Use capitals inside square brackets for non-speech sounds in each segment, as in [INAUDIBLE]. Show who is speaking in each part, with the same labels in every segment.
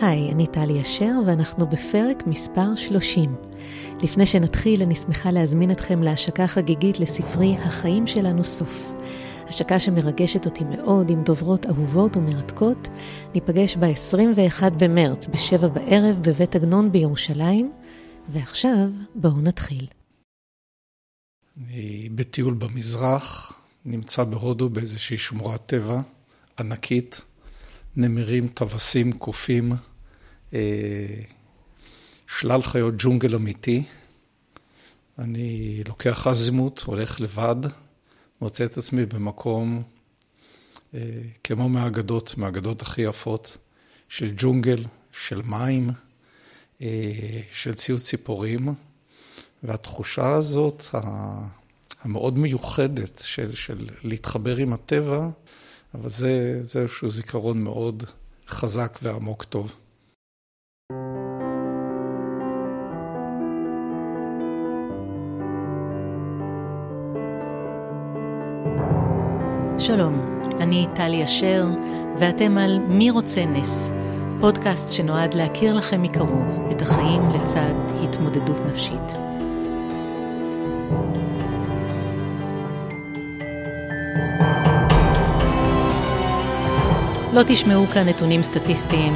Speaker 1: היי, אני טלי אשר, ואנחנו בפרק מספר 30. לפני שנתחיל, אני שמחה להזמין אתכם להשקה חגיגית לספרי "החיים שלנו סוף". השקה שמרגשת אותי מאוד, עם דוברות אהובות ומרתקות. ניפגש ב-21 במרץ, ב-7 בערב, בבית עגנון בירושלים. ועכשיו, בואו נתחיל.
Speaker 2: אני בטיול במזרח, נמצא בהודו באיזושהי שמורת טבע ענקית, נמרים, טווסים, קופים, אה, שלל חיות ג'ונגל אמיתי. אני לוקח אזימוט, הולך לבד, מוצא את עצמי במקום אה, כמו מהאגדות, מהאגדות הכי יפות, של ג'ונגל, של מים, אה, של ציוץ ציפורים, והתחושה הזאת, המאוד מיוחדת של, של להתחבר עם הטבע, אבל זה, זה איזשהו זיכרון מאוד חזק ועמוק טוב.
Speaker 1: שלום, אני טלי אשר, ואתם על מי רוצה נס, פודקאסט שנועד להכיר לכם מקרוב את החיים לצד התמודדות נפשית. לא תשמעו כאן נתונים סטטיסטיים,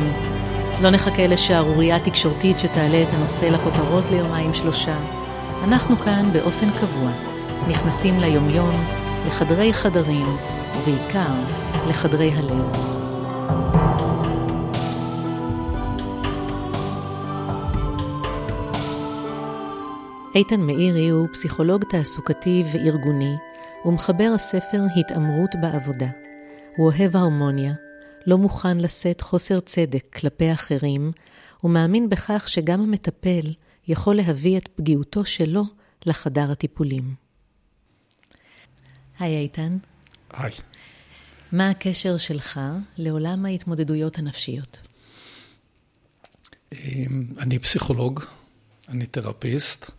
Speaker 1: לא נחכה לשערורייה תקשורתית שתעלה את הנושא לכותרות ליומיים שלושה. אנחנו כאן באופן קבוע, נכנסים ליומיום, לחדרי חדרים, ובעיקר לחדרי הלב. איתן מאירי הוא פסיכולוג תעסוקתי וארגוני, ומחבר הספר התעמרות בעבודה. הוא אוהב הרמוניה, לא מוכן לשאת חוסר צדק כלפי אחרים, ומאמין בכך שגם המטפל יכול להביא את פגיעותו שלו לחדר הטיפולים. היי איתן.
Speaker 2: היי.
Speaker 1: מה הקשר שלך לעולם ההתמודדויות הנפשיות?
Speaker 2: אמ, אני פסיכולוג, אני תרפיסט.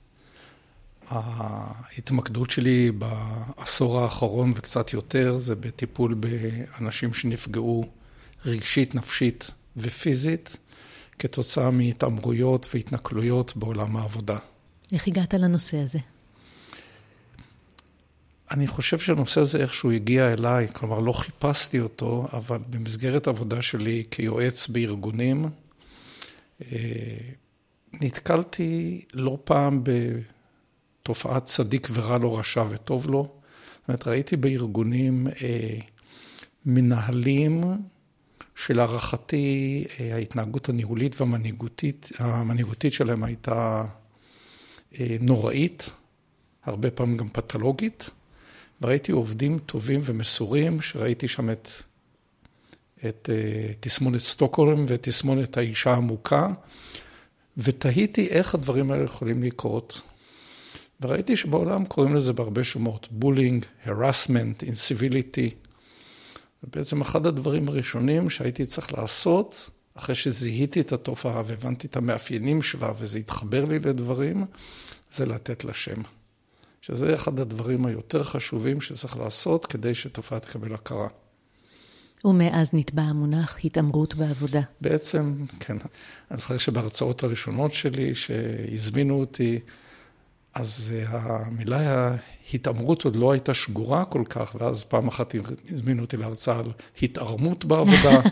Speaker 2: ההתמקדות שלי בעשור האחרון וקצת יותר זה בטיפול באנשים שנפגעו רגשית, נפשית ופיזית כתוצאה מהתעמרויות והתנכלויות בעולם העבודה.
Speaker 1: איך הגעת לנושא הזה?
Speaker 2: אני חושב שהנושא הזה איכשהו הגיע אליי, כלומר לא חיפשתי אותו, אבל במסגרת עבודה שלי כיועץ בארגונים, אה, נתקלתי לא פעם בתופעת צדיק ורע לו, רשע וטוב לו. זאת אומרת, ראיתי בארגונים אה, מנהלים שלהערכתי אה, ההתנהגות הניהולית והמנהיגותית המנהיגותית שלהם הייתה נוראית, הרבה פעמים גם פתולוגית. וראיתי עובדים טובים ומסורים, שראיתי שם את, את uh, תסמונת סטוקהולם ואת תסמונת האישה המוכה, ותהיתי איך הדברים האלה יכולים לקרות. וראיתי שבעולם קוראים לזה בהרבה שמות, bullying, harassment, incivility. ובעצם אחד הדברים הראשונים שהייתי צריך לעשות, אחרי שזיהיתי את התופעה והבנתי את המאפיינים שלה וזה התחבר לי לדברים, זה לתת לה שם. שזה אחד הדברים היותר חשובים שצריך לעשות כדי שתופעה תקבל הכרה.
Speaker 1: ומאז נתבע המונח התעמרות בעבודה.
Speaker 2: בעצם, כן. אני זוכר שבהרצאות הראשונות שלי, שהזמינו אותי, אז המילה התעמרות עוד לא הייתה שגורה כל כך, ואז פעם אחת הזמינו אותי להרצאה על התערמות בעבודה. [LAUGHS]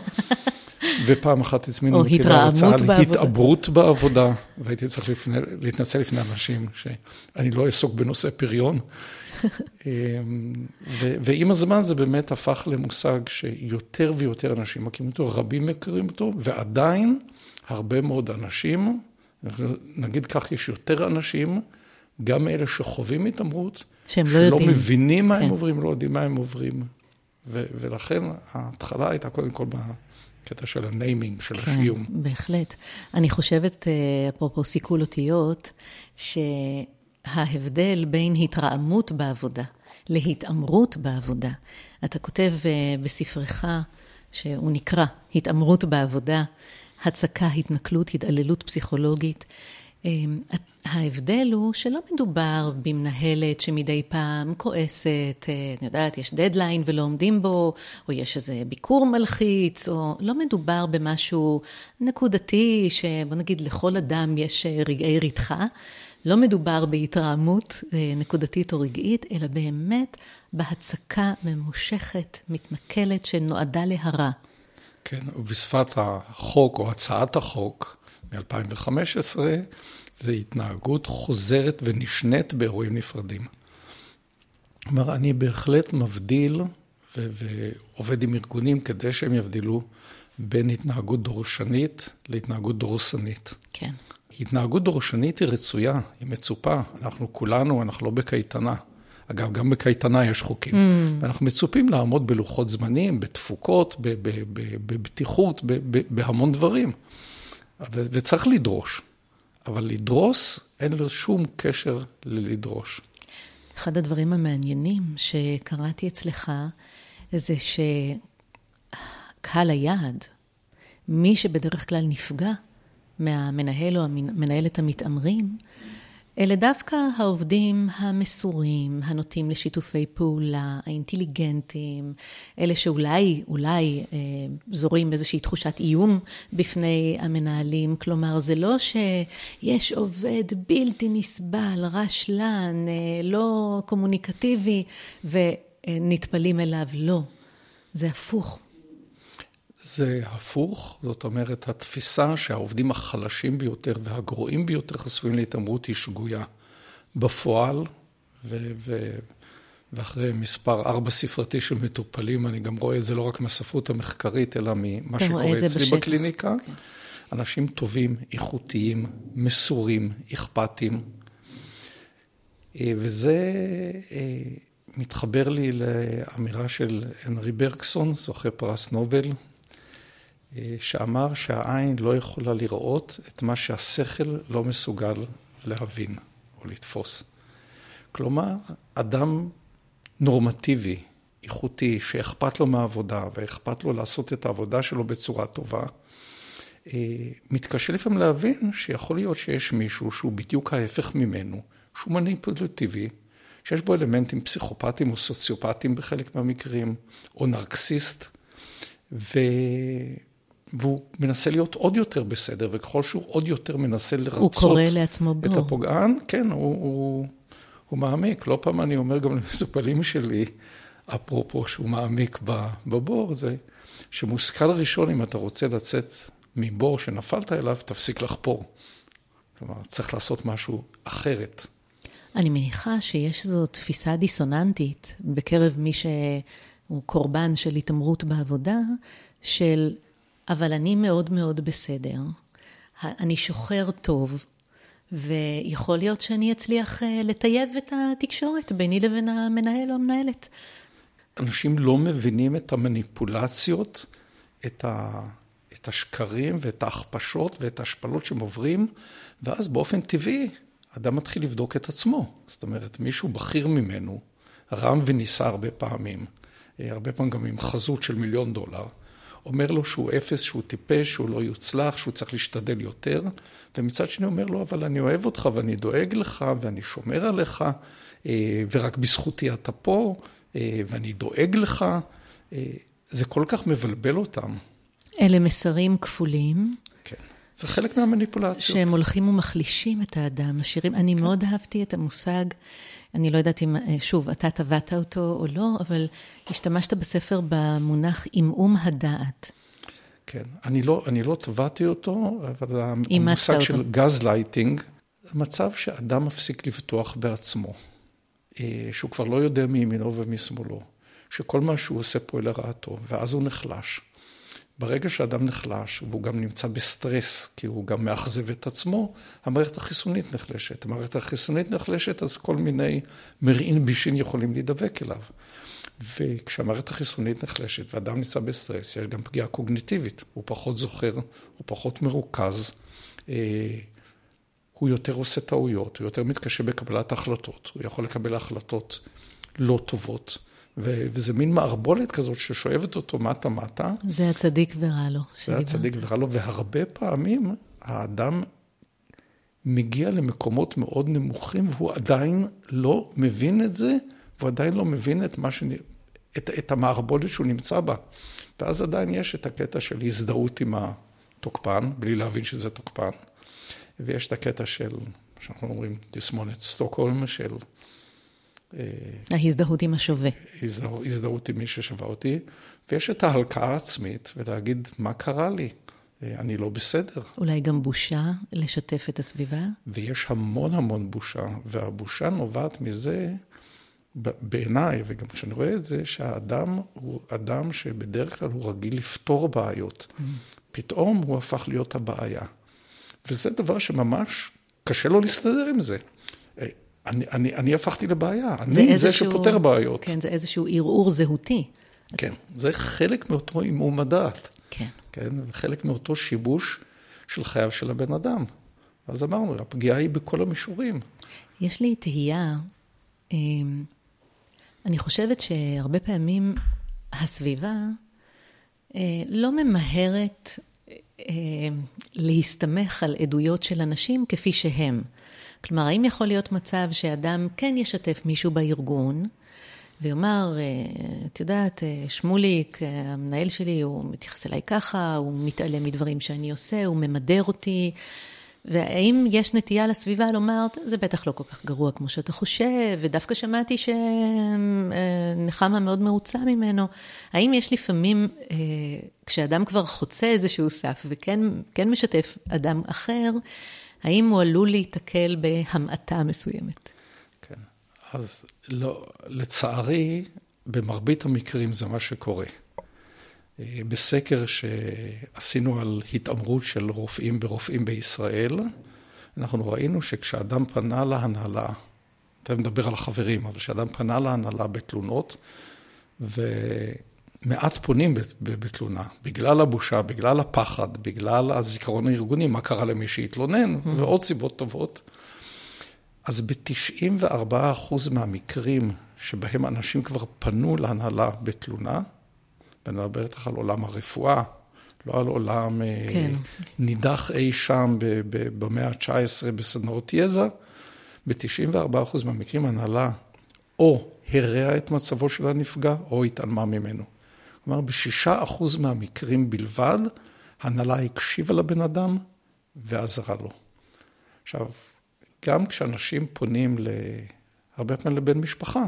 Speaker 2: ופעם אחת הזמינו אותי להרצאה על התעברות בעבודה, והייתי צריך לפני, להתנצל לפני אנשים שאני לא אעסוק בנושא פריון. [LAUGHS] אמ, ו- ועם הזמן זה באמת הפך למושג שיותר ויותר אנשים מכירים אותו, רבים מכירים אותו, ועדיין הרבה מאוד אנשים, נגיד כך, יש יותר אנשים, גם אלה שחווים התעמרות,
Speaker 1: שהם לא יודעים.
Speaker 2: שלא מבינים מה כן. הם עוברים, לא יודעים מה הם עוברים. ו- ולכן ההתחלה הייתה קודם כל קטע של הניימינג, של כן, השיום.
Speaker 1: כן, בהחלט. אני חושבת, אה, אפרופו סיכול אותיות, שההבדל בין התרעמות בעבודה להתעמרות בעבודה, אתה כותב אה, בספרך, שהוא נקרא התעמרות בעבודה, הצקה, התנכלות, התעללות פסיכולוגית. אמ, ההבדל הוא שלא מדובר במנהלת שמדי פעם כועסת, אה, אני יודעת, יש דדליין ולא עומדים בו, או יש איזה ביקור מלחיץ, או לא מדובר במשהו נקודתי, שבוא נגיד לכל אדם יש אה, רגעי רתחה. לא מדובר בהתרעמות אה, נקודתית או רגעית, אלא באמת בהצקה ממושכת, מתנכלת, שנועדה להרע.
Speaker 2: כן, ובשפת החוק או הצעת החוק מ-2015, זה התנהגות חוזרת ונשנית באירועים נפרדים. כלומר, אני בהחלט מבדיל ו- ועובד עם ארגונים כדי שהם יבדילו בין התנהגות דורשנית להתנהגות דורסנית.
Speaker 1: כן.
Speaker 2: התנהגות דורשנית היא רצויה, היא מצופה. אנחנו כולנו, אנחנו לא בקייטנה. אגב, גם בקייטנה יש חוקים. Mm. ואנחנו מצופים לעמוד בלוחות זמנים, בתפוקות, בבטיחות, בהמון דברים. וצריך לדרוש. אבל לדרוס, אין לו שום קשר ללדרוש.
Speaker 1: אחד הדברים המעניינים שקראתי אצלך, זה שקהל היעד, מי שבדרך כלל נפגע מהמנהל או המנהלת המתעמרים, אלה דווקא העובדים המסורים, הנוטים לשיתופי פעולה, האינטליגנטים, אלה שאולי, אולי אה, זורים איזושהי תחושת איום בפני המנהלים. כלומר, זה לא שיש עובד בלתי נסבל, רשלן, אה, לא קומוניקטיבי, ונטפלים אליו. לא, זה הפוך.
Speaker 2: זה הפוך, זאת אומרת, התפיסה שהעובדים החלשים ביותר והגרועים ביותר חשופים להתעמרות היא שגויה. בפועל, ו- ו- ואחרי מספר ארבע ספרתי של מטופלים, אני גם רואה את זה לא רק מהספרות המחקרית, אלא ממה שקורה אצלי בשטח. בקליניקה. Okay. כן. אנשים טובים, איכותיים, מסורים, אכפתיים. אה, וזה אה, מתחבר לי לאמירה של הנרי ברקסון, זוכה פרס נובל, שאמר שהעין לא יכולה לראות את מה שהשכל לא מסוגל להבין או לתפוס. כלומר, אדם נורמטיבי, איכותי, שאכפת לו מהעבודה ואכפת לו לעשות את העבודה שלו בצורה טובה, אה, מתקשה לפעמים להבין שיכול להיות שיש מישהו שהוא בדיוק ההפך ממנו, שהוא מניפולטיבי, שיש בו אלמנטים פסיכופטיים או סוציופטיים בחלק מהמקרים, או נרקסיסט, ו... והוא מנסה להיות עוד יותר בסדר, וככל שהוא עוד יותר מנסה לרצות...
Speaker 1: הוא קורא לעצמו בור.
Speaker 2: את הפוגען, כן, הוא, הוא, הוא מעמיק. לא פעם אני אומר גם [LAUGHS] למטופלים שלי, אפרופו שהוא מעמיק בבור, זה שמושכל ראשון, אם אתה רוצה לצאת מבור שנפלת אליו, תפסיק לחפור. כלומר, צריך לעשות משהו אחרת.
Speaker 1: אני מניחה שיש איזו תפיסה דיסוננטית בקרב מי שהוא קורבן של התעמרות בעבודה, של אבל אני מאוד מאוד בסדר. אני שוחר טוב, ויכול להיות שאני אצליח אה, לטייב את התקשורת ביני לבין המנהל או המנהלת.
Speaker 2: אנשים לא מבינים את המניפולציות, את, ה, את השקרים ואת ההכפשות ואת ההשפלות שהם עוברים, ואז באופן טבעי אדם מתחיל לבדוק את עצמו. זאת אומרת, מישהו בכיר ממנו, רם ונישא הרבה פעמים, אה, הרבה פעמים גם עם חזות של מיליון דולר, אומר לו שהוא אפס, שהוא טיפש, שהוא לא יוצלח, שהוא צריך להשתדל יותר, ומצד שני אומר לו, אבל אני אוהב אותך ואני דואג לך ואני שומר עליך, אה, ורק בזכותי אתה פה, אה, ואני דואג לך. אה, זה כל כך מבלבל אותם.
Speaker 1: אלה מסרים כפולים.
Speaker 2: כן, זה חלק מהמניפולציות.
Speaker 1: שהם הולכים ומחלישים את האדם, משאירים, אני כן. מאוד אהבתי את המושג. אני לא יודעת אם, אה, שוב, אתה טבעת אותו או לא, אבל השתמשת בספר במונח עמעום הדעת.
Speaker 2: כן, אני לא, אני לא טבעתי אותו, אבל המושג של גז לייטינג, מצב שאדם מפסיק לבטוח בעצמו, אה, שהוא כבר לא יודע מימינו ומשמאלו, שכל מה שהוא עושה פועל לרעתו, ואז הוא נחלש. ברגע שאדם נחלש, והוא גם נמצא בסטרס, כי הוא גם מאכזב את עצמו, המערכת החיסונית נחלשת. המערכת החיסונית נחלשת, אז כל מיני מרעין בישין יכולים להידבק אליו. וכשהמערכת החיסונית נחלשת ואדם נמצא בסטרס, יש גם פגיעה קוגניטיבית. הוא פחות זוכר, הוא פחות מרוכז, אה, הוא יותר עושה טעויות, הוא יותר מתקשה בקבלת החלטות, הוא יכול לקבל החלטות לא טובות. וזה מין מערבולת כזאת ששואבת אותו מטה-מטה.
Speaker 1: זה הצדיק ורע לו.
Speaker 2: זה הצדיק ורע לו, והרבה פעמים האדם מגיע למקומות מאוד נמוכים, והוא עדיין לא מבין את זה, והוא עדיין לא מבין את, מה שאני, את, את המערבולת שהוא נמצא בה. ואז עדיין יש את הקטע של הזדהות עם התוקפן, בלי להבין שזה תוקפן, ויש את הקטע של, שאנחנו אומרים, תסמונת סטוקהולם, של...
Speaker 1: אה, ההזדהות עם השווה.
Speaker 2: הזדהות, הזדהות עם מי ששווה אותי, ויש את ההלקאה העצמית, ולהגיד, מה קרה לי? אה, אני לא בסדר.
Speaker 1: אולי גם בושה לשתף את הסביבה?
Speaker 2: ויש המון המון בושה, והבושה נובעת מזה, בעיניי, וגם כשאני רואה את זה, שהאדם הוא אדם שבדרך כלל הוא רגיל לפתור בעיות. Mm. פתאום הוא הפך להיות הבעיה. וזה דבר שממש קשה לו להסתדר עם זה. אני, אני, אני הפכתי לבעיה, אני זה, זה שפותר בעיות.
Speaker 1: כן, זה איזשהו ערעור זהותי.
Speaker 2: כן, זה חלק מאותו עימום הדעת. כן. כן, וחלק מאותו שיבוש של חייו של הבן אדם. אז אמרנו, הפגיעה היא בכל המישורים.
Speaker 1: יש לי תהייה, אמ, אני חושבת שהרבה פעמים הסביבה אה, לא ממהרת אה, להסתמך על עדויות של אנשים כפי שהם. כלומר, האם יכול להיות מצב שאדם כן ישתף מישהו בארגון, ויאמר, אה, את יודעת, אה, שמוליק, אה, המנהל שלי, הוא מתייחס אליי ככה, הוא מתעלם מדברים שאני עושה, הוא ממדר אותי. והאם יש נטייה לסביבה לומר, זה בטח לא כל כך גרוע כמו שאתה חושב, ודווקא שמעתי שנחמה מאוד מרוצה ממנו. האם יש לפעמים, כשאדם כבר חוצה איזשהו סף וכן כן משתף אדם אחר, האם הוא עלול להיתקל בהמעטה מסוימת?
Speaker 2: אז לא, לצערי, במרבית המקרים זה מה שקורה. אה, בסקר שעשינו על התעמרות של רופאים ברופאים בישראל, אנחנו ראינו שכשאדם פנה להנהלה, תכף נדבר על החברים, אבל כשאדם פנה להנהלה בתלונות, ומעט פונים בתלונה, בגלל הבושה, בגלל הפחד, בגלל הזיכרון הארגוני, מה קרה למי שהתלונן, mm-hmm. ועוד סיבות טובות. אז ב-94% מהמקרים שבהם אנשים כבר פנו להנהלה בתלונה, ואני מדבר איתך על עולם הרפואה, לא על עולם אה, כן. נידח אי שם במאה ה-19 בסדנאות יזע, ב-94% מהמקרים הנהלה או הרעה את מצבו של הנפגע או התעלמה ממנו. כלומר, ב-6% מהמקרים בלבד, הנהלה הקשיבה לבן אדם ועזרה לו. עכשיו, גם כשאנשים פונים הרבה פעמים לבן משפחה,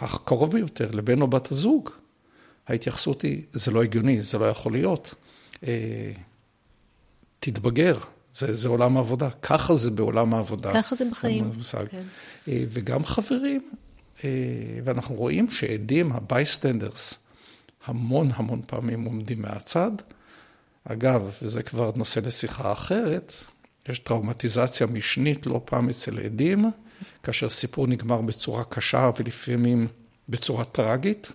Speaker 2: הקרוב ביותר, לבן או בת הזוג, ההתייחסות היא, זה לא הגיוני, זה לא יכול להיות. אה, תתבגר, זה, זה עולם העבודה, ככה זה בעולם העבודה.
Speaker 1: ככה זה בחיים.
Speaker 2: כן. אה, וגם חברים, אה, ואנחנו רואים שעדים, ה-bystanders, המון המון פעמים עומדים מהצד. אגב, וזה כבר נושא לשיחה אחרת, יש טראומטיזציה משנית לא פעם אצל עדים, כאשר סיפור נגמר בצורה קשה ולפעמים בצורה טרגית,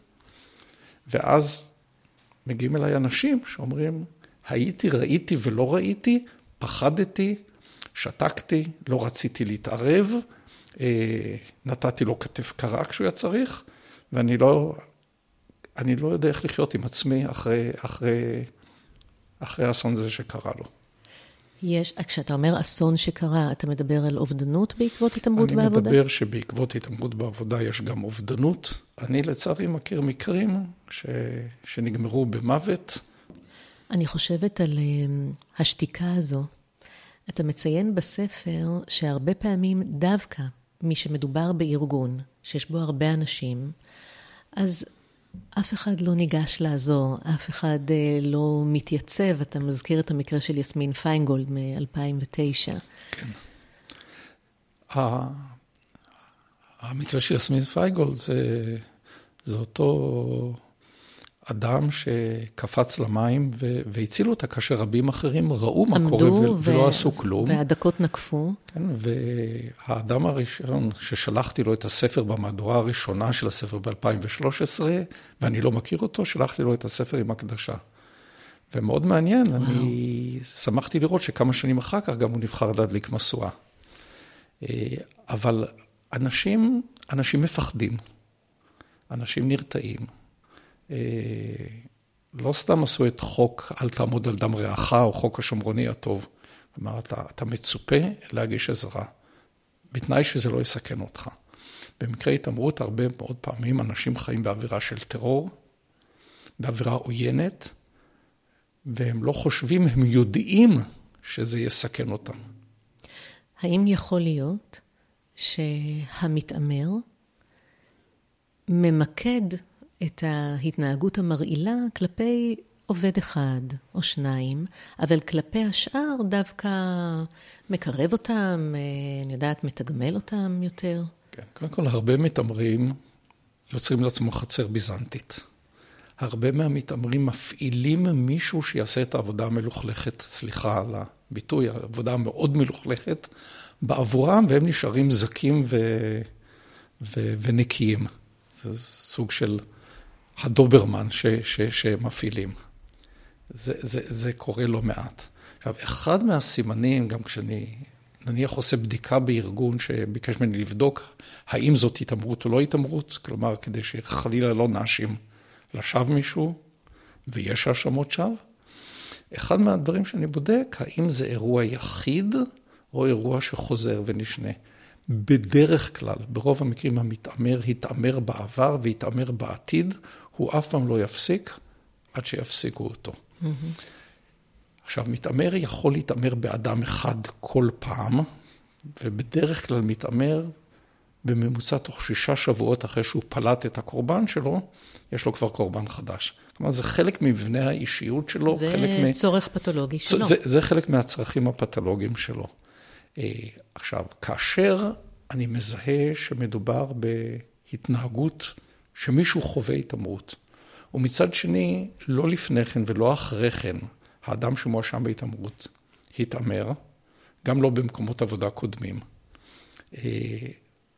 Speaker 2: ואז מגיעים אליי אנשים שאומרים, הייתי, ראיתי ולא ראיתי, פחדתי, שתקתי, לא רציתי להתערב, אה, נתתי לו כתף קרה כשהוא היה צריך, ואני לא, אני לא יודע איך לחיות עם עצמי אחרי, אחרי, אחרי האסון הזה שקרה לו.
Speaker 1: יש, כשאתה אומר אסון שקרה, אתה מדבר על אובדנות בעקבות התעמרות בעבודה?
Speaker 2: אני מדבר שבעקבות התעמרות בעבודה יש גם אובדנות. אני לצערי מכיר מקרים ש... שנגמרו במוות.
Speaker 1: אני חושבת על אמ, השתיקה הזו. אתה מציין בספר שהרבה פעמים דווקא מי שמדובר בארגון, שיש בו הרבה אנשים, אז אף אחד לא ניגש לעזור, אף אחד אה, לא מתייצב. אתה מזכיר את המקרה של יסמין פיינגולד מ-2009. כן.
Speaker 2: המקרה של יסמין פיינגולד זה, זה אותו אדם שקפץ למים והציל אותה, כאשר רבים אחרים ראו מה קורה ו- ולא עשו כלום.
Speaker 1: והדקות נקפו.
Speaker 2: כן, והאדם הראשון ששלחתי לו את הספר במהדורה הראשונה של הספר ב-2013, ואני לא מכיר אותו, שלחתי לו את הספר עם הקדשה. ומאוד מעניין, וואו. אני שמחתי לראות שכמה שנים אחר כך גם הוא נבחר להדליק משואה. אה, אבל אנשים, אנשים מפחדים, אנשים נרתעים. אה, לא סתם עשו את חוק אל תעמוד על דם רעך, או חוק השומרוני הטוב. כלומר, אתה, אתה מצופה להגיש עזרה, בתנאי שזה לא יסכן אותך. במקרה התעמרות, הרבה מאוד פעמים אנשים חיים באווירה של טרור, באווירה עוינת, והם לא חושבים, הם יודעים שזה יסכן אותם.
Speaker 1: האם יכול להיות שהמתעמר ממקד את ההתנהגות המרעילה כלפי עובד אחד או שניים, אבל כלפי השאר דווקא מקרב אותם, אני יודעת, מתגמל אותם יותר?
Speaker 2: כן, קודם כל, הרבה מתעמרים יוצרים לעצמו חצר ביזנטית. הרבה מהמתעמרים מפעילים מישהו שיעשה את העבודה המלוכלכת, סליחה על הביטוי, העבודה המאוד מלוכלכת, בעבורם, והם נשארים זכים ו... ו... ונקיים. זה סוג של הדוברמן ש... ש... שמפעילים. זה, זה, זה קורה לא מעט. עכשיו, אחד מהסימנים, גם כשאני נניח עושה בדיקה בארגון שביקש ממני לבדוק האם זאת התעמרות או לא התעמרות, כלומר, כדי שחלילה לא נאשים לשווא מישהו, ויש האשמות שווא, אחד מהדברים שאני בודק, האם זה אירוע יחיד או אירוע שחוזר ונשנה. בדרך כלל, ברוב המקרים המתעמר התעמר בעבר והתעמר בעתיד, הוא אף פעם לא יפסיק עד שיפסיקו אותו. Mm-hmm. עכשיו, מתעמר יכול להתעמר באדם אחד כל פעם, ובדרך כלל מתעמר בממוצע תוך שישה שבועות אחרי שהוא פלט את הקורבן שלו, יש לו כבר קורבן חדש. כלומר, זה חלק ממבנה האישיות שלו.
Speaker 1: זה
Speaker 2: חלק
Speaker 1: צורך מ... פתולוגי שלו.
Speaker 2: זה, זה חלק מהצרכים הפתולוגיים שלו. אה, עכשיו, כאשר אני מזהה שמדובר בהתנהגות שמישהו חווה התעמרות, ומצד שני, לא לפני כן ולא אחרי כן, האדם שמואשם בהתעמרות התעמר, גם לא במקומות עבודה קודמים. אה,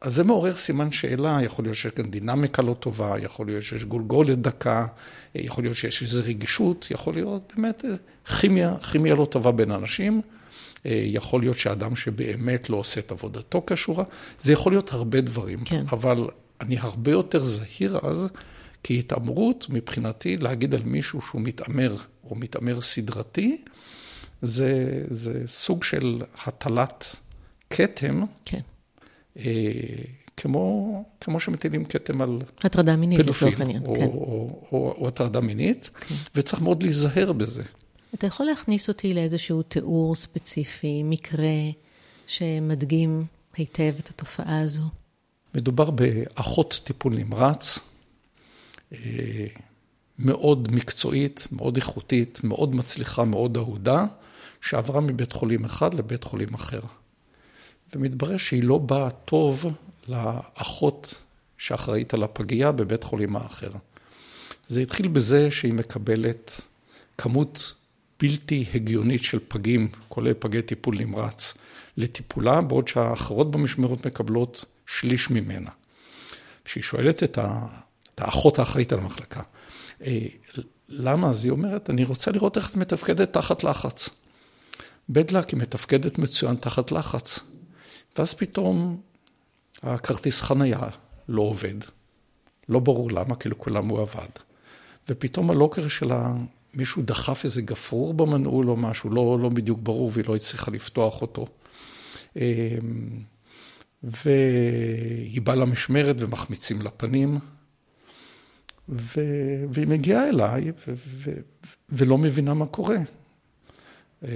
Speaker 2: אז זה מעורר סימן שאלה, יכול להיות שיש כאן דינמיקה לא טובה, יכול להיות שיש גולגולת דקה, אה, יכול להיות שיש איזו רגישות, יכול להיות באמת אה, כימיה, כימיה לא טובה בין אנשים, יכול להיות שאדם שבאמת לא עושה את עבודתו כשורה, זה יכול להיות הרבה דברים, כן. אבל אני הרבה יותר זהיר אז, כי התעמרות מבחינתי, להגיד על מישהו שהוא מתעמר או מתעמר סדרתי, זה, זה סוג של הטלת כתם.
Speaker 1: כן.
Speaker 2: אה, כמו, כמו שמטילים כתם על
Speaker 1: הטרדה מינית,
Speaker 2: פדופיל, או, כן. או, או, או הטרדה מינית, כן. וצריך מאוד להיזהר בזה.
Speaker 1: אתה יכול להכניס אותי לאיזשהו תיאור ספציפי, מקרה שמדגים היטב את התופעה הזו?
Speaker 2: מדובר באחות טיפול נמרץ, אה, מאוד מקצועית, מאוד איכותית, מאוד מצליחה, מאוד אהודה, שעברה מבית חולים אחד לבית חולים אחר. ומתברר שהיא לא באה טוב לאחות שאחראית על הפגייה בבית חולים האחר. זה התחיל בזה שהיא מקבלת כמות בלתי הגיונית של פגים, כולל פגי טיפול נמרץ, לטיפולה, בעוד שהאחרות במשמרות מקבלות שליש ממנה. כשהיא שואלת את, האחות האחראית על המחלקה, אה, למה? אז היא אומרת, אני רוצה לראות איך את מתפקדת תחת לחץ. בדלק היא מתפקדת מצוין תחת לחץ. ואז פתאום הכרטיס חנייה לא עובד. לא ברור למה, כי לכולם הוא עבד. ופתאום הלוקר שלה, מישהו דחף איזה גפרור במנעול או משהו, לא, לא בדיוק ברור, והיא לא הצליחה לפתוח אותו. והיא באה למשמרת ומחמיצים לפנים. ו... והיא מגיעה אליי ו... ו... ולא מבינה מה קורה. אה,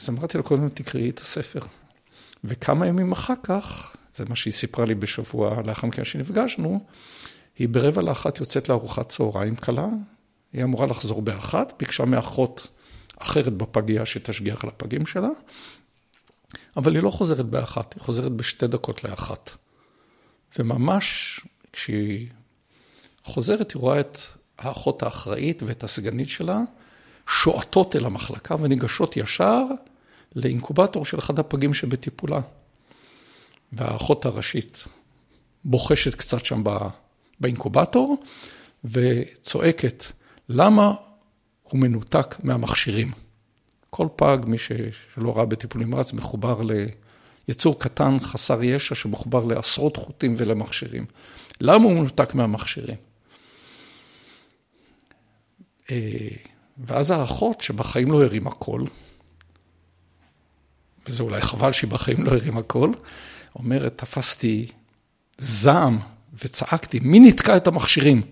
Speaker 2: אז אמרתי לה, קודם תקראי את הספר. וכמה ימים אחר כך, זה מה שהיא סיפרה לי בשבוע לאחר מכן שנפגשנו, היא ברבע לאחת יוצאת לארוחת צהריים קלה, היא אמורה לחזור באחת, ביקשה מאחות אחרת בפגייה שתשגיח על הפגים שלה, אבל היא לא חוזרת באחת, היא חוזרת בשתי דקות לאחת. וממש כשהיא חוזרת, היא רואה את האחות האחראית ואת הסגנית שלה שועטות אל המחלקה וניגשות ישר לאינקובטור של אחד הפגים שבטיפולה. והאחות הראשית בוחשת קצת שם באינקובטור וצועקת, למה הוא מנותק מהמכשירים? כל פג, מי שלא ראה בטיפול נמרץ, מחובר ליצור קטן, חסר ישע, שמחובר לעשרות חוטים ולמכשירים. למה הוא מנותק מהמכשירים? אה, ואז האחות, שבחיים לא הרימה קול, וזה אולי חבל שהיא בחיים לא הרים הכל, אומרת, תפסתי זעם וצעקתי, מי נתקע את המכשירים?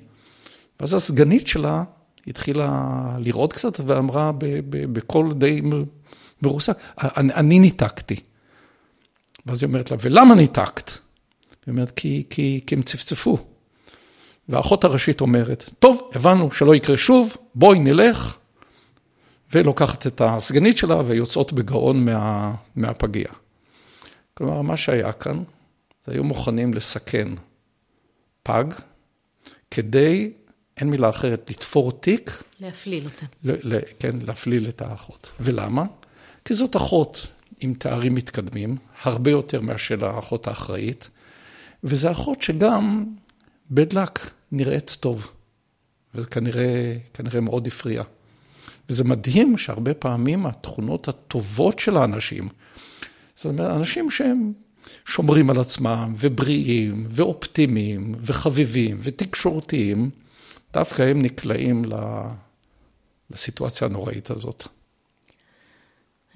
Speaker 2: ואז הסגנית שלה התחילה לראות קצת ואמרה בקול די מרוסק, אני, אני ניתקתי. ואז היא אומרת לה, ולמה ניתקת? היא אומרת, כי, כי, כי הם צפצפו. והאחות הראשית אומרת, טוב, הבנו שלא יקרה שוב, בואי נלך. ולוקחת את הסגנית שלה ויוצאות בגאון מה, מהפגייה. כלומר, מה שהיה כאן, זה היו מוכנים לסכן פג, כדי, אין מילה אחרת, לתפור תיק.
Speaker 1: להפליל אותה.
Speaker 2: ל, ל, כן, להפליל את האחות. ולמה? כי זאת אחות עם תארים מתקדמים, הרבה יותר מאשר האחות האחראית, וזו אחות שגם בדלק נראית טוב, וזה כנראה, כנראה מאוד הפריע. וזה מדהים שהרבה פעמים התכונות הטובות של האנשים, זאת אומרת, אנשים שהם שומרים על עצמם, ובריאים, ואופטימיים, וחביבים, ותקשורתיים, דווקא הם נקלעים לסיטואציה הנוראית הזאת.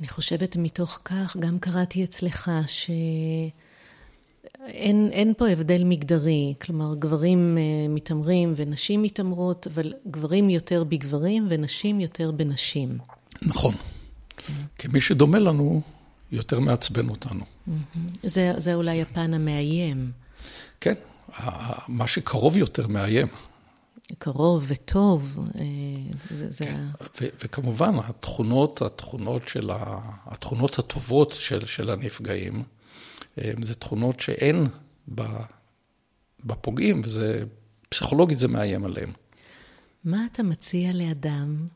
Speaker 1: אני חושבת מתוך כך, גם קראתי אצלך שאין פה הבדל מגדרי, כלומר גברים אה, מתעמרים ונשים מתעמרות, אבל גברים יותר בגברים ונשים יותר בנשים.
Speaker 2: נכון. כי מי שדומה לנו, יותר מעצבן אותנו.
Speaker 1: זה, זה אולי הפן המאיים.
Speaker 2: כן, מה שקרוב יותר מאיים.
Speaker 1: קרוב וטוב. אה, זה, זה...
Speaker 2: כן. ו- וכמובן, התכונות, התכונות, של ה... התכונות הטובות של, של הנפגעים, אה, זה תכונות שאין בפוגעים, וזה, פסיכולוגית זה מאיים עליהם.
Speaker 1: מה אתה מציע לאדם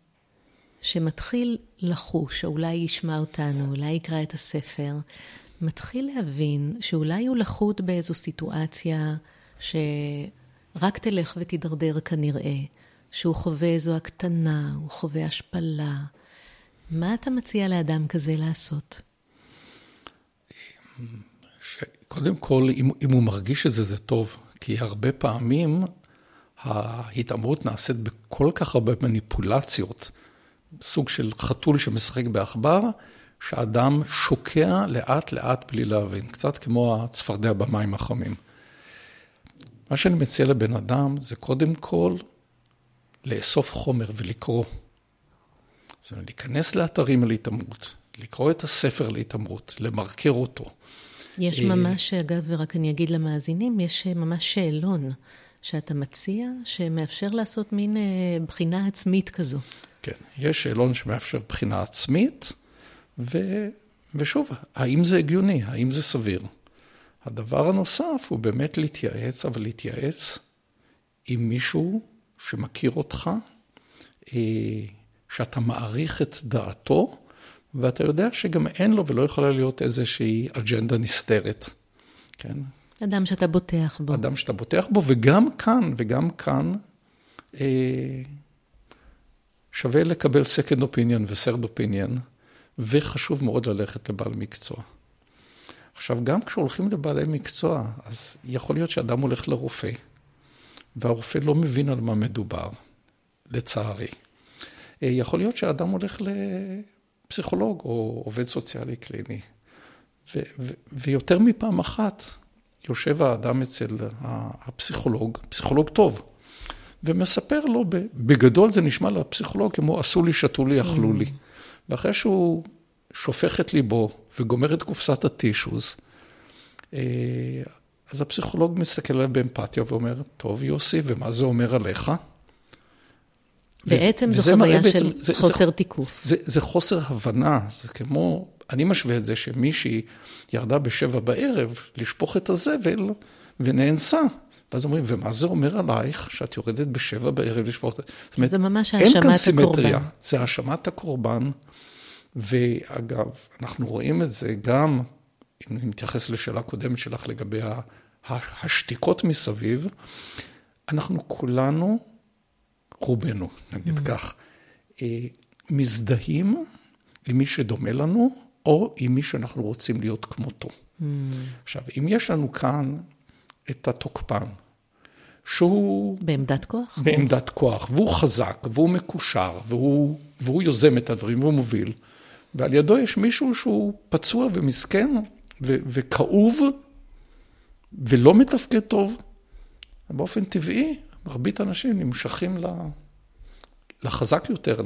Speaker 1: שמתחיל לחוש, או אולי ישמע אותנו, אולי יקרא את הספר, מתחיל להבין שאולי הוא לחוט באיזו סיטואציה ש... רק תלך ותידרדר כנראה, שהוא חווה איזו הקטנה, הוא חווה השפלה. מה אתה מציע לאדם כזה לעשות?
Speaker 2: קודם כל, אם, אם הוא מרגיש את זה, זה טוב. כי הרבה פעמים ההתעמרות נעשית בכל כך הרבה מניפולציות, סוג של חתול שמשחק בעכבר, שאדם שוקע לאט-לאט בלי להבין, קצת כמו הצפרדע במים החמים. מה שאני מציע לבן אדם זה קודם כל לאסוף חומר ולקרוא. זאת אומרת, להיכנס לאתרים על התעמרות, לקרוא את הספר להתעמרות, למרקר אותו.
Speaker 1: יש אה, ממש, אגב, ורק אני אגיד למאזינים, יש ממש שאלון שאתה מציע, שמאפשר לעשות מין אה, בחינה עצמית כזו.
Speaker 2: כן, יש שאלון שמאפשר בחינה עצמית, ו... ושוב, האם זה הגיוני? האם זה סביר? הדבר הנוסף הוא באמת להתייעץ, אבל להתייעץ עם מישהו שמכיר אותך, אה, שאתה מעריך את דעתו, ואתה יודע שגם אין לו ולא יכולה להיות איזושהי אג'נדה נסתרת, כן?
Speaker 1: אדם שאתה בוטח בו.
Speaker 2: אדם שאתה בוטח בו, וגם כאן, וגם כאן, אה, שווה לקבל second opinion ו-third opinion, וחשוב מאוד ללכת לבעל מקצוע. עכשיו, גם כשהולכים לבעלי מקצוע, אז יכול להיות שאדם הולך לרופא, והרופא לא מבין על מה מדובר, לצערי. אה, יכול להיות שאדם הולך לפסיכולוג או עובד סוציאלי קליני, ו- ו- ויותר מפעם אחת יושב האדם אצל הפסיכולוג, פסיכולוג טוב, ומספר לו, בגדול זה נשמע לפסיכולוג כמו עשו לי, שתו לי, אכלו לי. Mm. ואחרי שהוא שופך את ליבו וגומר את קופסת הטישוז, אה, אז הפסיכולוג מסתכל עליו באמפתיה ואומר, טוב יוסי, ומה זה אומר עליך?
Speaker 1: בעצם זו חוויה בעצם, של זה, חוסר זה, תיקוף.
Speaker 2: זה, זה חוסר הבנה, זה כמו, אני משווה את זה שמישהי ירדה בשבע בערב לשפוך את הזבל ונאנסה. ואז אומרים, ומה זה אומר עלייך שאת יורדת בשבע בערב לשפוך את זה? זאת אומרת,
Speaker 1: זה ממש האשמת הקורבן. אין כאן סימטריה,
Speaker 2: זה האשמת הקורבן. ואגב, אנחנו רואים את זה גם, אם נתייחס לשאלה קודמת שלך לגבי השתיקות מסביב, אנחנו כולנו, רובנו, נגיד mm. כך, אה, מזדהים עם מי שדומה לנו, או עם מי שאנחנו רוצים להיות כמותו. Mm. עכשיו, אם יש לנו כאן את התוקפן, שהוא...
Speaker 1: בעמדת כוח?
Speaker 2: בעמדת כוח, והוא חזק, והוא מקושר, והוא, והוא יוזם את הדברים, והוא מוביל. ועל ידו יש מישהו שהוא פצוע ומסכן ו- וכאוב ולא מתפקד טוב. באופן טבעי, מרבית האנשים נמשכים לחזק יותר,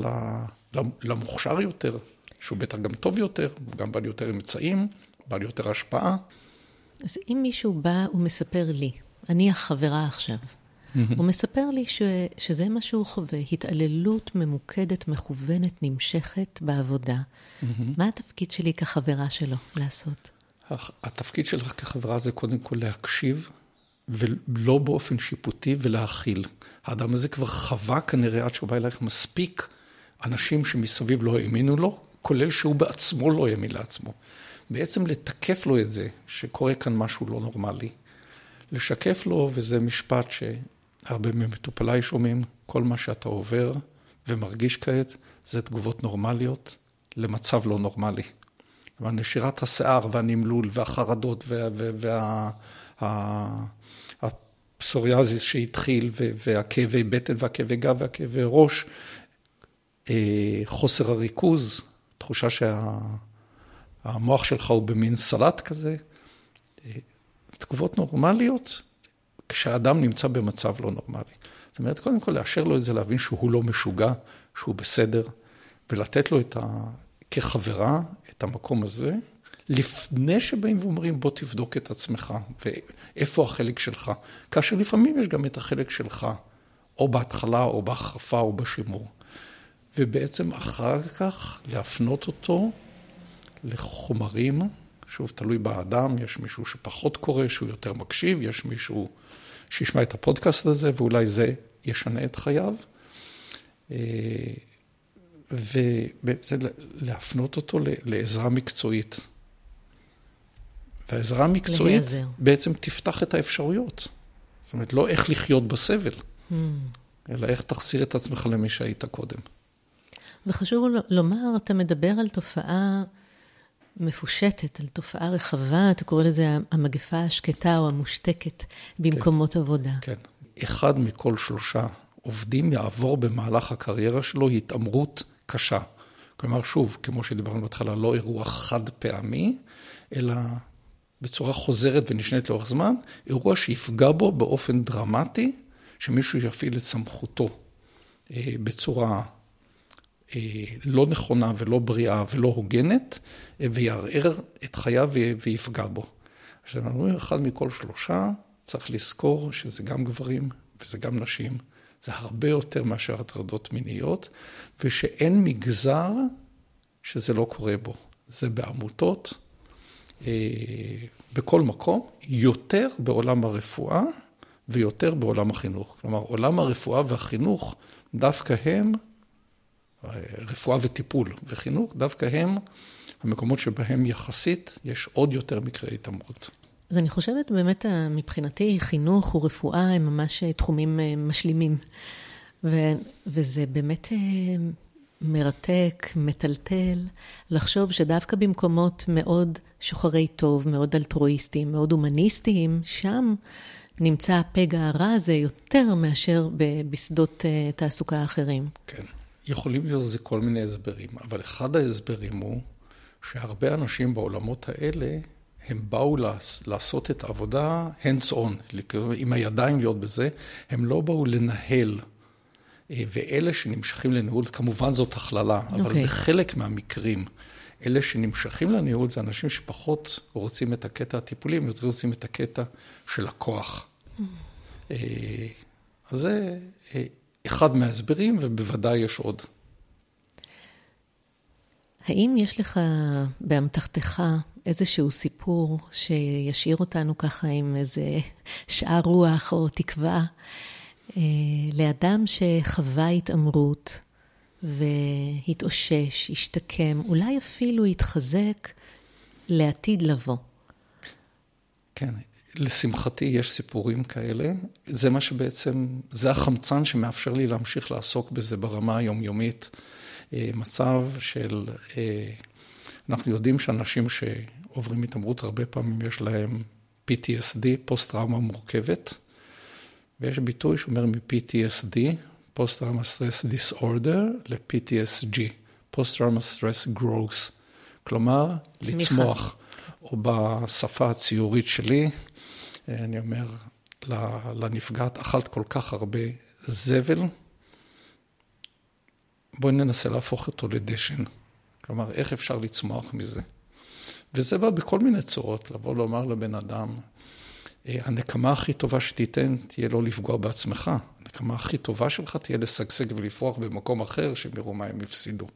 Speaker 2: למוכשר יותר, שהוא בטח גם טוב יותר, גם בעל יותר אמצעים, בעל יותר השפעה.
Speaker 1: אז אם מישהו בא ומספר לי, אני החברה עכשיו, הוא מספר לי ש, שזה מה שהוא חווה, התעללות ממוקדת, מכוונת, נמשכת בעבודה. מה התפקיד שלי כחברה שלו לעשות?
Speaker 2: התפקיד שלך כחברה זה קודם כל להקשיב, ולא באופן שיפוטי, ולהכיל. האדם הזה כבר חווה כנראה עד שהוא בא אלייך מספיק אנשים שמסביב לא האמינו לו, כולל שהוא בעצמו לא האמין לעצמו. בעצם לתקף לו את זה, שקורה כאן משהו לא נורמלי. לשקף לו, וזה משפט שהרבה ממטופליי שומעים, כל מה שאתה עובר ומרגיש כעת, זה תגובות נורמליות למצב לא נורמלי. נשירת השיער והנמלול והחרדות והפסוריאזיס שהתחיל והכאבי בטן והכאבי גב והכאבי ראש, אה, חוסר הריכוז, תחושה שהמוח שלך הוא במין סלט כזה. אה, תגובות נורמליות כשאדם נמצא במצב לא נורמלי. זאת אומרת, קודם כל לאשר לו את זה, להבין שהוא לא משוגע, שהוא בסדר, ולתת לו ה... כחברה את המקום הזה, לפני שבאים ואומרים, בוא תבדוק את עצמך, ואיפה החלק שלך. כאשר לפעמים יש גם את החלק שלך, או בהתחלה, או בהחרפה, או בשימור. ובעצם אחר כך להפנות אותו לחומרים, שוב, תלוי באדם, יש מישהו שפחות קורא, שהוא יותר מקשיב, יש מישהו שישמע את הפודקאסט הזה, ואולי זה ישנה את חייו. אה, וזה להפנות אותו לעזרה מקצועית. והעזרה המקצועית בעצם תפתח את האפשרויות. זאת אומרת, לא איך לחיות בסבל, mm. אלא איך תחזיר את עצמך למי שהיית קודם.
Speaker 1: וחשוב לומר, אתה מדבר על תופעה מפושטת, על תופעה רחבה, אתה קורא לזה המגפה השקטה או המושתקת במקומות כן, עבודה.
Speaker 2: כן. אחד מכל שלושה עובדים יעבור במהלך הקריירה שלו התעמרות קשה. כלומר, שוב, כמו שדיברנו בהתחלה, לא אירוע חד פעמי, אלא בצורה חוזרת ונשנית לאורך זמן, אירוע שיפגע בו באופן דרמטי, שמישהו יפעיל את סמכותו אה, בצורה לא נכונה ולא בריאה ולא הוגנת, אה, ויערער את חייו ויפגע בו. כשאנחנו אומרים אחד מכל שלושה, צריך לזכור שזה גם גברים וזה גם נשים. זה הרבה יותר מאשר הטרדות מיניות, ושאין מגזר שזה לא קורה בו. זה בעמותות, אה, בכל מקום, יותר בעולם הרפואה ויותר בעולם החינוך. כלומר, עולם הרפואה והחינוך, דווקא הם, רפואה וטיפול וחינוך, דווקא הם המקומות שבהם יחסית יש עוד יותר מקרי התעמרות.
Speaker 1: אז אני חושבת באמת, מבחינתי, חינוך ורפואה הם ממש אה, תחומים אה, משלימים. ו- וזה באמת אה, מרתק, מטלטל, לחשוב שדווקא במקומות מאוד שוחרי טוב, מאוד אלטרואיסטיים, מאוד הומניסטיים, שם נמצא הפגע הרע הזה יותר מאשר בשדות תעסוקה אחרים.
Speaker 2: כן, יכולים להיות לזה כל מיני הסברים, אבל אחד ההסברים הוא שהרבה אנשים בעולמות האלה הם באו לעשות את העבודה hands on, עם הידיים להיות בזה, הם לא באו לנהל. אה, ואלה שנמשכים לניהול, כמובן זאת הכללה, okay. אבל אוקיי. בחלק מהמקרים, אלה שנמשכים לניהול זה אנשים שפחות רוצים את הקטע הטיפולי, הם יותר רוצים את הקטע של הכוח. Mm. אה, אז זה אה, אחד מההסברים, ובוודאי יש עוד.
Speaker 1: האם יש לך באמתחתך איזשהו סיפור שישאיר אותנו ככה עם איזה שאר רוח או תקווה אה, לאדם שחווה התעמרות והתאושש, השתקם, אולי אפילו התחזק לעתיד לבוא.
Speaker 2: כן, לשמחתי יש סיפורים כאלה. זה מה שבעצם, זה החמצן שמאפשר לי להמשיך לעסוק בזה ברמה היומיומית. אה, מצב של, אה, אנחנו יודעים שאנשים שעוברים התעמרות, הרבה פעמים יש להם PTSD, פוסט-טראומה מורכבת, ויש ביטוי שאומר מ-PTSD, פוסט-טראומה סטרס דיסאורדר, ל-PTSG, Post-Traumatic Stress Growth, כלומר, צמיחה. לצמוח, או בשפה הציורית שלי, אני אומר לנפגעת, אכלת כל כך הרבה זבל, בואי ננסה להפוך אותו לדשן. כלומר, איך אפשר לצמוח מזה? וזה בא בכל מיני צורות, לבוא לומר לבן אדם, אה, הנקמה הכי טובה שתיתן תהיה לא לפגוע בעצמך. הנקמה הכי טובה שלך תהיה לשגשג ולפרוח במקום אחר, שהם יראו מה הם הפסידו.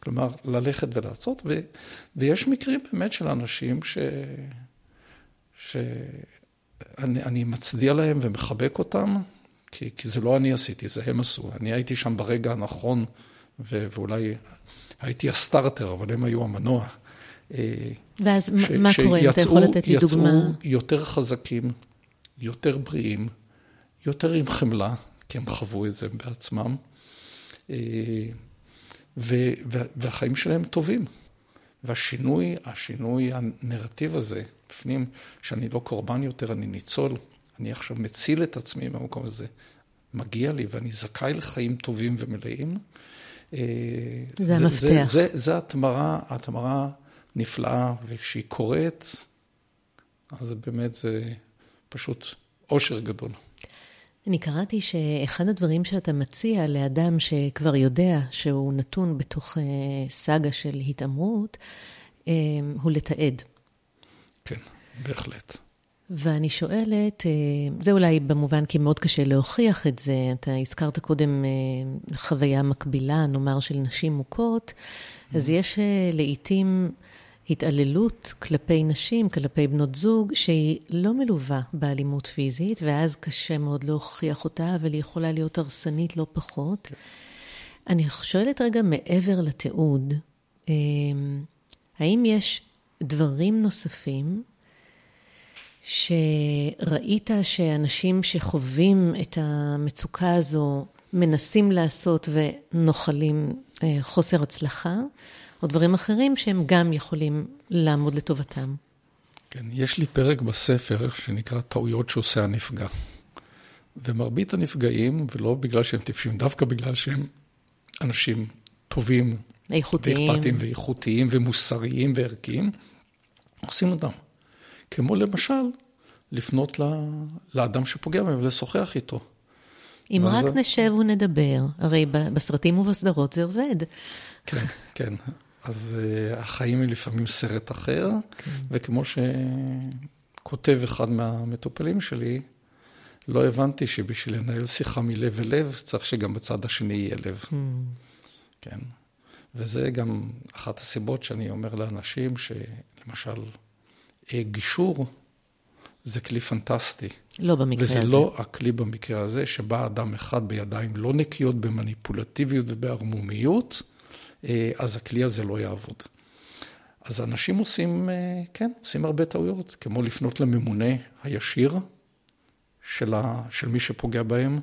Speaker 2: כלומר, ללכת ולעשות, ו, ויש מקרים באמת של אנשים ש... שאני מצדיע להם ומחבק אותם, כי, כי זה לא אני עשיתי, זה הם עשו. אני הייתי שם ברגע הנכון, ו, ואולי הייתי הסטארטר, אבל הם היו המנוע.
Speaker 1: אה, ואז ש, מה קורה, אם אתה יכול לתת לי דוגמה?
Speaker 2: יצאו יותר חזקים, יותר בריאים, יותר עם חמלה, כי הם חוו את זה בעצמם, אה, ו, והחיים שלהם טובים. והשינוי, השינוי הנרטיב הזה, בפנים, שאני לא קורבן יותר, אני ניצול, אני עכשיו מציל את עצמי במקום הזה, מגיע לי ואני זכאי לחיים טובים ומלאים.
Speaker 1: אה, זה, זה המפתח. זה,
Speaker 2: זה, זה התמרה, התמרה נפלאה, וכשהיא קורית, אז באמת זה פשוט אושר גדול.
Speaker 1: אני קראתי שאחד הדברים שאתה מציע לאדם שכבר יודע שהוא נתון בתוך אה, סאגה של התעמרות, אה, הוא לתעד.
Speaker 2: כן, בהחלט.
Speaker 1: ואני שואלת, זה אולי במובן כי מאוד קשה להוכיח את זה, אתה הזכרת קודם חוויה מקבילה, נאמר, של נשים מוכות, אז mm. יש לעיתים התעללות כלפי נשים, כלפי בנות זוג, שהיא לא מלווה באלימות פיזית, ואז קשה מאוד להוכיח אותה, אבל היא יכולה להיות הרסנית לא פחות. כן. אני שואלת רגע מעבר לתיעוד, האם יש דברים נוספים שראית שאנשים שחווים את המצוקה הזו מנסים לעשות ונוחלים אה, חוסר הצלחה? או דברים אחרים שהם גם יכולים לעמוד לטובתם.
Speaker 2: כן, יש לי פרק בספר שנקרא טעויות שעושה הנפגע. ומרבית הנפגעים, ולא בגלל שהם טיפשים, דווקא בגלל שהם אנשים טובים,
Speaker 1: איכותיים,
Speaker 2: ואכפתיים ואיכותיים ומוסריים וערכיים, עושים אותם. כמו למשל, לפנות לאדם שפוגע בהם ולשוחח איתו.
Speaker 1: אם רק נשב ונדבר, הרי בסרטים ובסדרות זה עובד.
Speaker 2: כן, כן. אז uh, החיים הם לפעמים סרט אחר, כן. וכמו שכותב אחד מהמטופלים שלי, לא הבנתי שבשביל לנהל שיחה מלב אל לב, צריך שגם בצד השני יהיה לב. Mm. כן. וזה גם אחת הסיבות שאני אומר לאנשים שלמשל, אה, גישור זה כלי פנטסטי.
Speaker 1: לא במקרה
Speaker 2: וזה
Speaker 1: הזה.
Speaker 2: וזה לא הכלי במקרה הזה, שבא אדם אחד בידיים לא נקיות, במניפולטיביות ובערמומיות, אה, אז הכלי הזה לא יעבוד. אז אנשים עושים, אה, כן, עושים הרבה טעויות, כמו לפנות לממונה הישיר של, ה, של מי שפוגע בהם.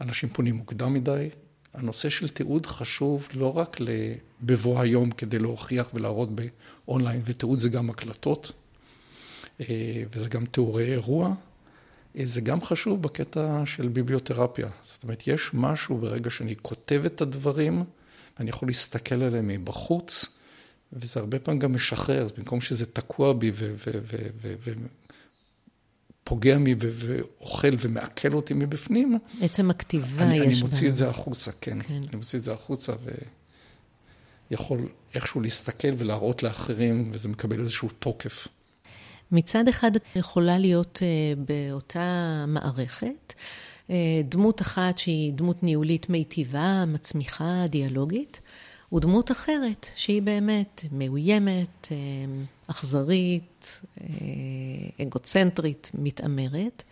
Speaker 2: אנשים פונים מוקדם מדי. הנושא של תיעוד חשוב לא רק בבוא היום כדי להוכיח ולהראות באונליין, ותיעוד זה גם הקלטות, וזה גם תיאורי אירוע. זה גם חשוב בקטע של ביבליותרפיה. זאת אומרת, יש משהו ברגע שאני כותב את הדברים, ואני יכול להסתכל עליהם מבחוץ, וזה הרבה פעמים גם משחרר, אז במקום שזה תקוע בי ופוגע בי ואוכל ומעכל אותי מבפנים.
Speaker 1: עצם הכתיבה
Speaker 2: אני, יש... אני מוציא בה. את זה החוצה, כן. כן. אני מוציא את זה החוצה ויכול איכשהו להסתכל ולהראות לאחרים, וזה מקבל איזשהו תוקף.
Speaker 1: מצד אחד את יכולה להיות uh, באותה מערכת, uh, דמות אחת שהיא דמות ניהולית מיטיבה, מצמיחה, דיאלוגית, ודמות אחרת שהיא באמת מאוימת, uh, אכזרית, uh, אגוצנטרית, מתעמרת.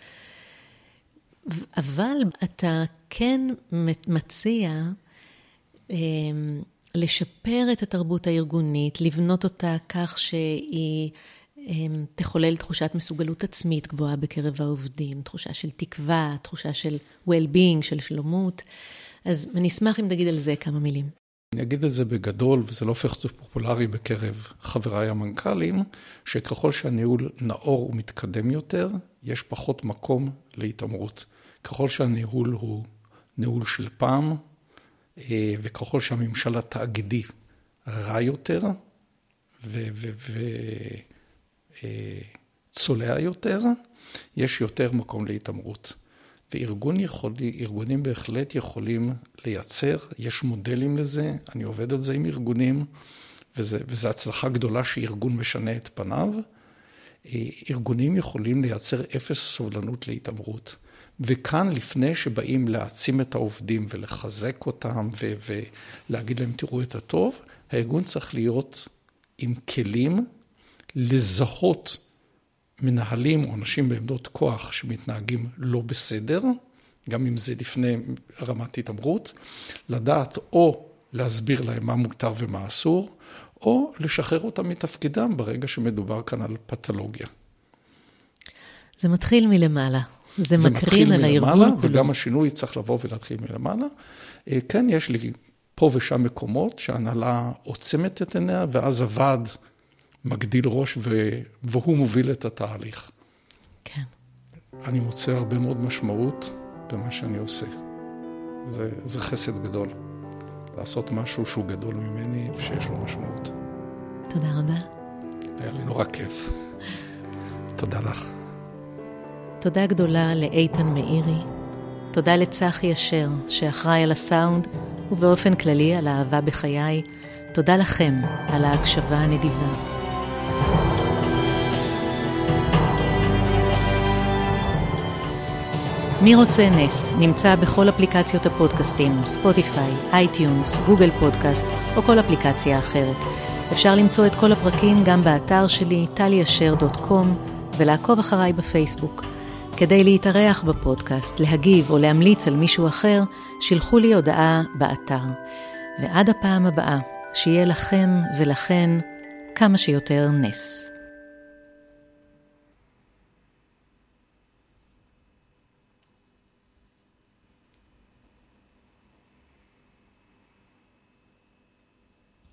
Speaker 1: אבל אתה כן מציע um, לשפר את התרבות הארגונית, לבנות אותה כך שהיא תחולל תחושת מסוגלות עצמית גבוהה בקרב העובדים, תחושה של תקווה, תחושה של well-being, של שלומות. אז אני אשמח אם תגיד על זה כמה מילים.
Speaker 2: אני אגיד את זה בגדול, וזה לא הופך להיות פופולרי בקרב חבריי המנכ"לים, שככל שהניהול נאור ומתקדם יותר, יש פחות מקום להתעמרות. ככל שהניהול הוא ניהול של פעם, אה, וככל שהממשל התאגידי רע יותר וצולע יותר, יש יותר מקום להתעמרות. וארגון יכול, ארגונים בהחלט יכולים לייצר, יש מודלים לזה, אני עובד על זה עם ארגונים, וזו הצלחה גדולה שארגון משנה את פניו. ארגונים יכולים לייצר אפס סובלנות להתעמרות. וכאן, לפני שבאים להעצים את העובדים ולחזק אותם ולהגיד להם, תראו את הטוב, הארגון צריך להיות עם כלים לזהות מנהלים או אנשים בעמדות כוח שמתנהגים לא בסדר, גם אם זה לפני רמת התעמרות, לדעת או להסביר להם מה מותר ומה אסור, או לשחרר אותם מתפקידם ברגע שמדובר כאן על פתולוגיה.
Speaker 1: זה מתחיל מלמעלה. זה, זה מקרין על הארגון
Speaker 2: כולו. וגם השינוי צריך לבוא ולהתחיל מלמעלה. אה, כן, יש לי פה ושם מקומות שההנהלה עוצמת את עיניה, ואז הוועד מגדיל ראש ו... והוא מוביל את התהליך.
Speaker 1: כן.
Speaker 2: אני מוצא הרבה מאוד משמעות במה שאני עושה. זה, זה חסד גדול. לעשות משהו שהוא גדול ממני ושיש לו משמעות.
Speaker 1: תודה רבה.
Speaker 2: היה לי נורא כיף. תודה לך.
Speaker 1: תודה גדולה לאיתן מאירי. תודה לצחי אשר, שאחראי על הסאונד, ובאופן כללי על האהבה בחיי. תודה לכם על ההקשבה הנדיבה. מי רוצה נס נמצא בכל אפליקציות הפודקאסטים, Spotify, iTunes, Google Podcast או כל אפליקציה אחרת. אפשר למצוא את כל הפרקים גם באתר שלי, talyaasher.com, ולעקוב אחריי בפייסבוק. כדי להתארח בפודקאסט, להגיב או להמליץ על מישהו אחר, שילחו לי הודעה באתר. ועד הפעם הבאה, שיהיה לכם ולכן כמה שיותר נס.